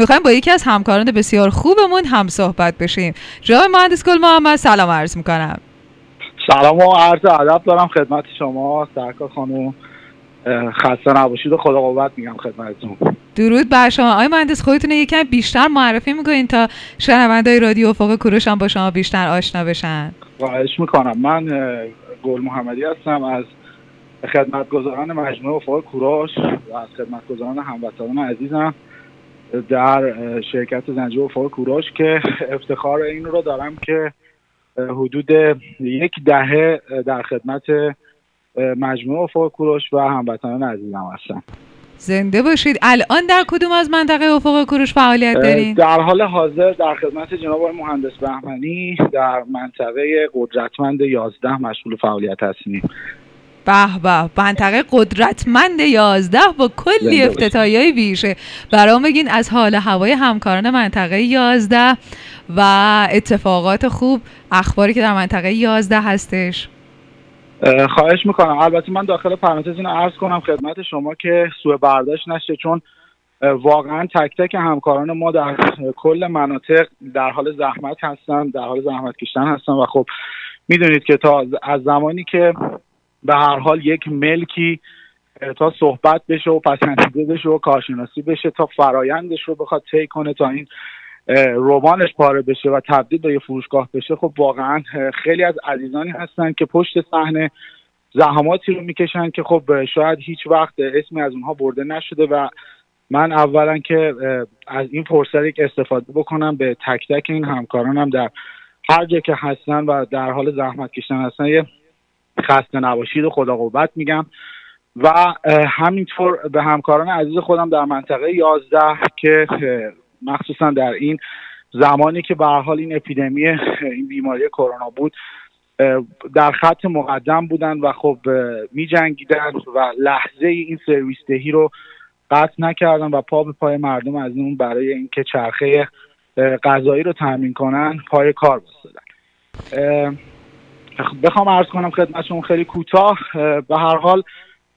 می‌خوایم با یکی از همکاران بسیار خوبمون هم صحبت بشیم. جناب مهندس گل محمد سلام عرض می‌کنم. سلام و عرض ادب دارم خدمت شما سرکار خانم خسته نباشید و خدا قوت میگم خدمتتون. درود بر شما. آقای مهندس خودتون یکم بیشتر معرفی می‌کنین تا شنوندای رادیو افق کوروش هم با شما بیشتر آشنا بشن. خواهش می‌کنم. من گل محمدی هستم از خدمتگزاران مجموعه افق کوروش و از خدمتگزاران هموطنان عزیزم. در شرکت زنجیره افق کوروش که افتخار این رو دارم که حدود یک دهه در خدمت مجموعه افق کوروش و هموطنان عزیزم هستم. زنده باشید. الان در کدوم از منطقه افق کوروش فعالیت دارین؟ در حال حاضر در خدمت جناب مهندس بهمنی در منطقه قدرتمند 11 مشغول فعالیت هستیم. به به. منطقه قدرتمند 11 با کلی افتتاحی های ویژه. برام بگین از حال هوای همکاران منطقه 11 و اتفاقات خوب اخباری که در منطقه 11 هستش. خواهش می‌کنم. البته من داخل پرانتز اینو عرض کنم خدمت شما که سوء برداشت نشه چون واقعا تک تک همکاران ما در کل مناطق در حال زحمت هستن در حال زحمت کشتن هستن. و خب می‌دونید که تا از زمانی که به هر حال یک ملکی تا صحبت بشه و پسندیده بشه و کارشناسی بشه تا فرایندش رو بخواد طی کنه تا این رومانش پاره بشه و تبدیل به یه فروشگاه بشه خب واقعا خیلی از عزیزانی هستن که پشت صحنه زحماتی رو می‌کشن که خب شاید هیچ وقت اسمی از اونها برده نشده و من اولا که از این فرصت استفاده بکنم به تک تک این همکارانم در هر جا که هستن و در حال زحمت کشتن هستن. یه خسته نباشید و خدا قوت میگم. و همینطور به همکاران عزیز خودم در منطقه 11 که مخصوصا در این زمانی که به حال این اپیدمی این بیماری کرونا بود در خط مقدم بودن و خب می جنگیدن و لحظه این سرویس دهی رو قطع نکردن و پا به پای مردم از اون برای اینکه چرخه غذایی رو تامین کنن پای کار بستدن بخوام عرض کنم خدمتشون خیلی کوتاه. به هر حال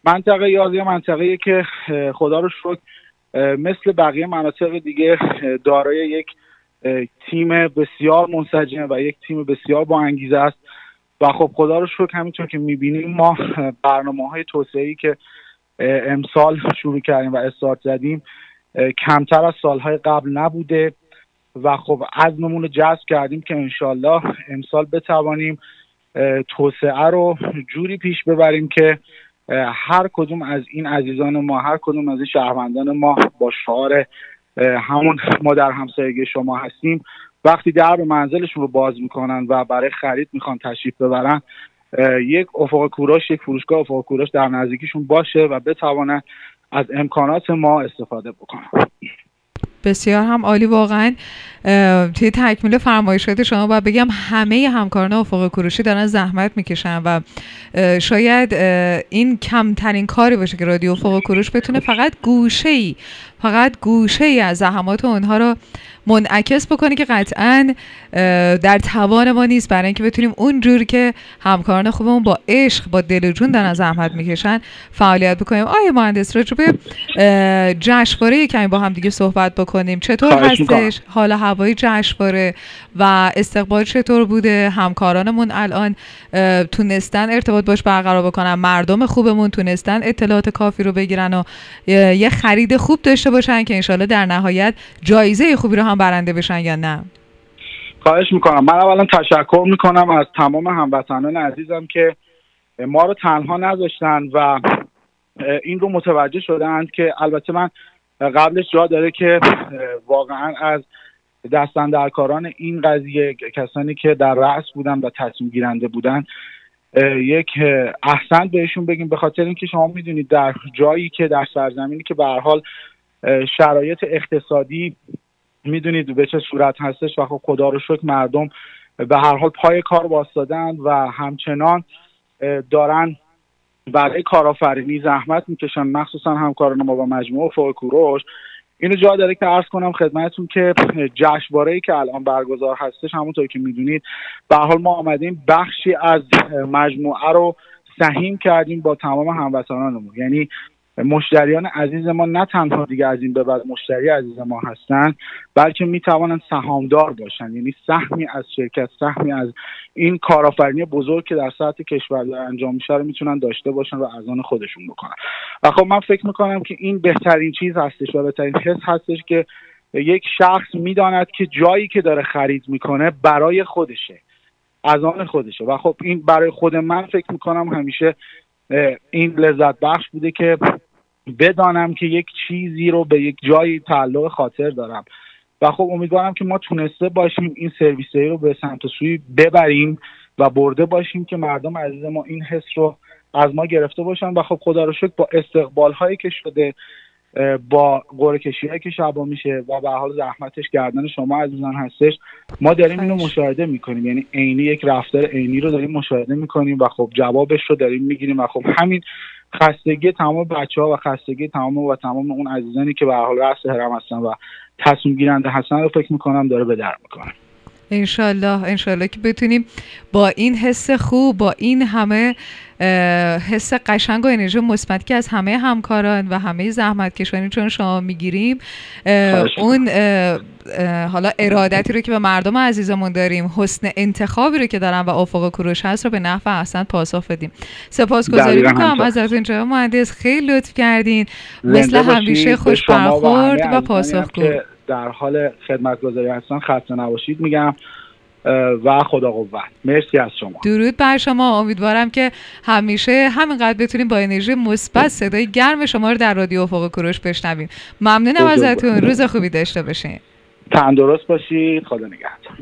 منطقه یازی منطقه که خدا رو شکر مثل بقیه مناطق دیگه دارای یک تیم بسیار منسجم و یک تیم بسیار با انگیزه است. و خب خدا رو شکر همینطور که می‌بینیم ما برنامه های توسعه که امسال شروع کردیم و استارت زدیم کمتر از سالهای قبل نبوده. و خب عزممون رو جذب کردیم که انشالله امسال بتوانیم توسعه رو جوری پیش ببریم که هر کدوم از این عزیزان ما هر کدوم از این شهروندان ما با شعار همون ما در همسایگی شما هستیم. وقتی در به منزلشون رو باز می‌کنن و برای خرید می‌خوان تشریف ببرن یک افق کوروش یک فروشگاه افق کوروش در نزدیکیشون باشه و بتوانن از امکانات ما استفاده بکنن. بسیار هم عالی. واقعا توی تکمیل فرمایشات شما باید بگم همه همکاران افق کروشی دارن زحمت می‌کشن و شاید این کمترین کاری باشه که رادیو افق کروش بتونه. فقط گوشه ای فقط گوشه ای از زحمات اونها رو منعکس بکنه که قطعا در توان ما نیست. برای اینکه بتونیم اونجور که همکاران خوبمون با عشق با دل و جون دارن زحمت می‌کشن فعالیت بکنیم. آیا مهندس راجبه جشنواره کمی با هم دیگه صحبت بکنیم؟ چطور هستش حالا هوای جشنواره و استقبال چطور بوده؟ همکارانمون الان تونستن ارتباط باش برقرار بکنن؟ مردم خوبمون تونستن اطلاعات کافی رو بگیرن و یه خرید خوب داشته باشن که انشالله در نهایت جایزه خوبی رو هم برنده بشن یا نه؟ خواهش می‌کنم. من اولا تشکر می‌کنم از تمام هموطنان عزیزم که ما رو تنها نذاشتن و این رو متوجه شدند که البته من قبلش جا داره که واقعا از دستندرکاران این قضیه کسانی که در رأس بودن و تصمیم گیرنده بودن یک احسن بهشون بگیم. به خاطر اینکه شما می‌دونید در جایی که در سرزمینی که به حال شرایط اقتصادی می‌دونید به چه صورت هستش و خب خدا رو شکر مردم به هر حال پای کار واستادن و همچنان دارن برای کارآفرینی زحمت می‌کشن. مخصوصا همکاران ما با مجموعه فوق کوروش. اینو جا داره که عرض کنم خدمتتون که جشنواره که الان برگزار هستش همونطور که می‌دونید به حال ما آمدیم. بخشی از مجموعه رو سهیم کردیم با تمام هموطنانمون. یعنی مشتریان عزیز ما نه تنها دیگه از این به بعد مشتری عزیز ما هستن بلکه می‌توانند سهامدار باشن. یعنی سهمی از شرکت سهمی از این کارآفرینی بزرگ که در سطح کشور داره انجام میشه رو می‌تونن داشته باشن و از آن خودشون بکنن. و خب من فکر می‌کنم که این بهترین چیز هستش و بهترین حس هستش که یک شخص می‌داند که جایی که داره خرید می‌کنه برای خودشه از آن خودشه. و خب این برای خود من فکر می‌کنم همیشه این لذت بخش بوده که بدانم که یک چیزی رو به یک جایی تعلق خاطر دارم. و خب امیدوارم که ما تونسته باشیم این سرویسه رو به سمت سوی ببریم و برده باشیم که مردم عزیز ما این حس رو از ما گرفته باشن. و خب خدا رو شکر با استقبال هایی که شده با قرعه کشی که شبا میشه و به حال زحمتش گردن شما عزیزان هستش ما داریم اینو مشاهده می‌کنیم. یعنی عینی یک رفتار عینی رو داریم مشاهده می‌کنیم و خب جوابش رو داریم می‌گیریم و خب همین خستگی تمام بچه ها و خستگی تمام و تمام اون عزیزانی که به حال رأس هرم هستن و تصمیم گیرنده هستن رو فکر می‌کنم داره به در می‌کنه. انشالله انشالله که بتونیم با این حس خوب با این همه حس قشنگ و انرژی مثبت که از همه همکاران و همه زحمت کشانی چون شما می‌گیریم اون حالا ارادتی رو که به مردم عزیزمون داریم حسن انتخابی رو که دارن و افق کروش هست رو به نحو احسن پاسخ بدیم. سپاسگزاری می‌کنم ازتون اینجا مهندس خیلی لطف کردین. مثل همیشه خوش برخورد و پاسخگو. در حال خدمت گذاری هستن خسته نباشید میگم و خدا قوت. مرسی از شما. درود بر شما. امیدوارم که همیشه همینقدر بتونیم با انرژی مثبت صدای گرم شما رو در رادیو افق کوروش بشنویم. ممنونم ازتون. روز خوبی داشته باشین. تندرست باشید. خدا نگهدار.